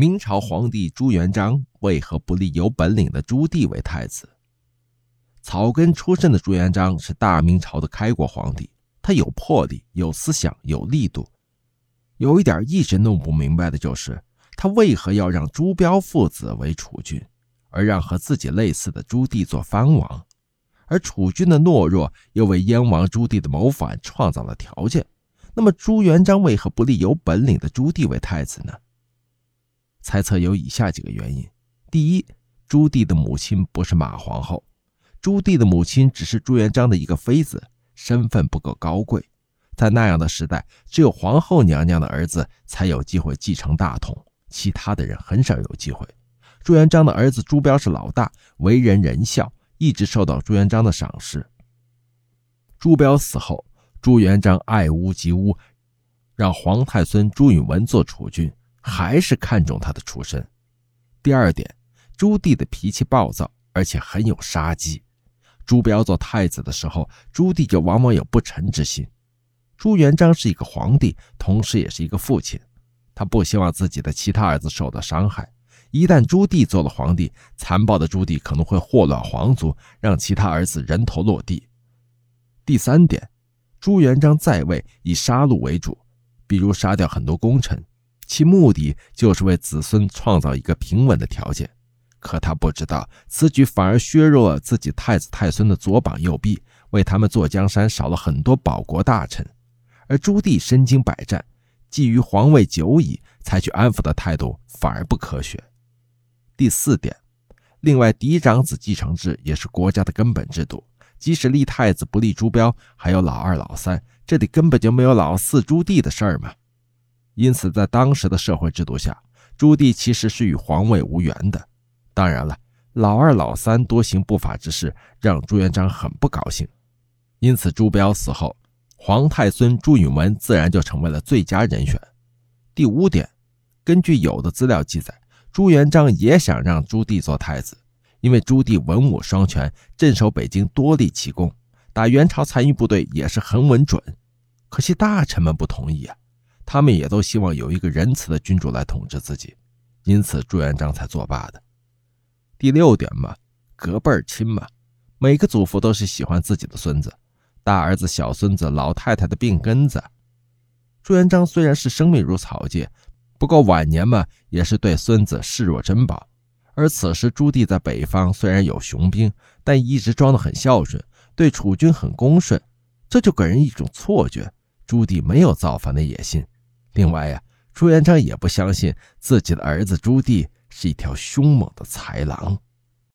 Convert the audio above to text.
明朝皇帝朱元璋为何不立有本领的朱棣为太子？草根出身的朱元璋是大明朝的开国皇帝，他有魄力、有思想、有力度。有一点一直弄不明白的就是，他为何要让朱标父子为储君，而让和自己类似的朱棣做藩王？而储君的懦弱又为燕王朱棣的谋反创造了条件。那么朱元璋为何不立有本领的朱棣为太子呢？猜测有以下几个原因：第一，朱棣的母亲不是马皇后，朱棣的母亲只是朱元璋的一个妃子，身份不够高贵。在那样的时代，只有皇后娘娘的儿子才有机会继承大统，其他的人很少有机会。朱元璋的儿子朱标是老大，为人仁孝，一直受到朱元璋的赏识。朱标死后，朱元璋爱屋及乌，让皇太孙朱允文做储君。还是看重他的出身。第二点，朱棣的脾气暴躁，而且很有杀机。朱标做太子的时候，朱棣就往往有不臣之心。朱元璋是一个皇帝，同时也是一个父亲，他不希望自己的其他儿子受到伤害。一旦朱棣做了皇帝，残暴的朱棣可能会祸乱皇族，让其他儿子人头落地。第三点，朱元璋在位以杀戮为主，比如杀掉很多功臣。其目的就是为子孙创造一个平稳的条件，可他不知道，此举反而削弱了自己太子太孙的左膀右臂，为他们做江山少了很多保国大臣。而朱棣身经百战，觊觎皇位久矣，采取安抚的态度反而不科学。第四点，另外嫡长子继承制也是国家的根本制度，即使立太子不立朱标，还有老二老三，这里根本就没有老四朱棣的事儿嘛。因此，在当时的社会制度下，朱棣其实是与皇位无缘的。当然了，老二、老三多行不法之事，让朱元璋很不高兴。因此，朱标死后，皇太孙朱允文自然就成为了最佳人选。第五点，根据有的资料记载，朱元璋也想让朱棣做太子，因为朱棣文武双全，镇守北京多立奇功，打元朝残余部队也是很稳准。可惜大臣们不同意啊。他们也都希望有一个仁慈的君主来统治自己，因此朱元璋才作罢的。第六点嘛，隔辈儿亲嘛，每个祖父都是喜欢自己的孙子，大儿子、小孙子、老太太的病根子。朱元璋虽然是生命如草芥，不过晚年嘛，也是对孙子视若珍宝。而此时朱棣在北方虽然有雄兵，但一直装得很孝顺，对储君很恭顺，这就给人一种错觉：朱棣没有造反的野心。另外呀，朱元璋也不相信自己的儿子朱棣是一条凶猛的豺狼。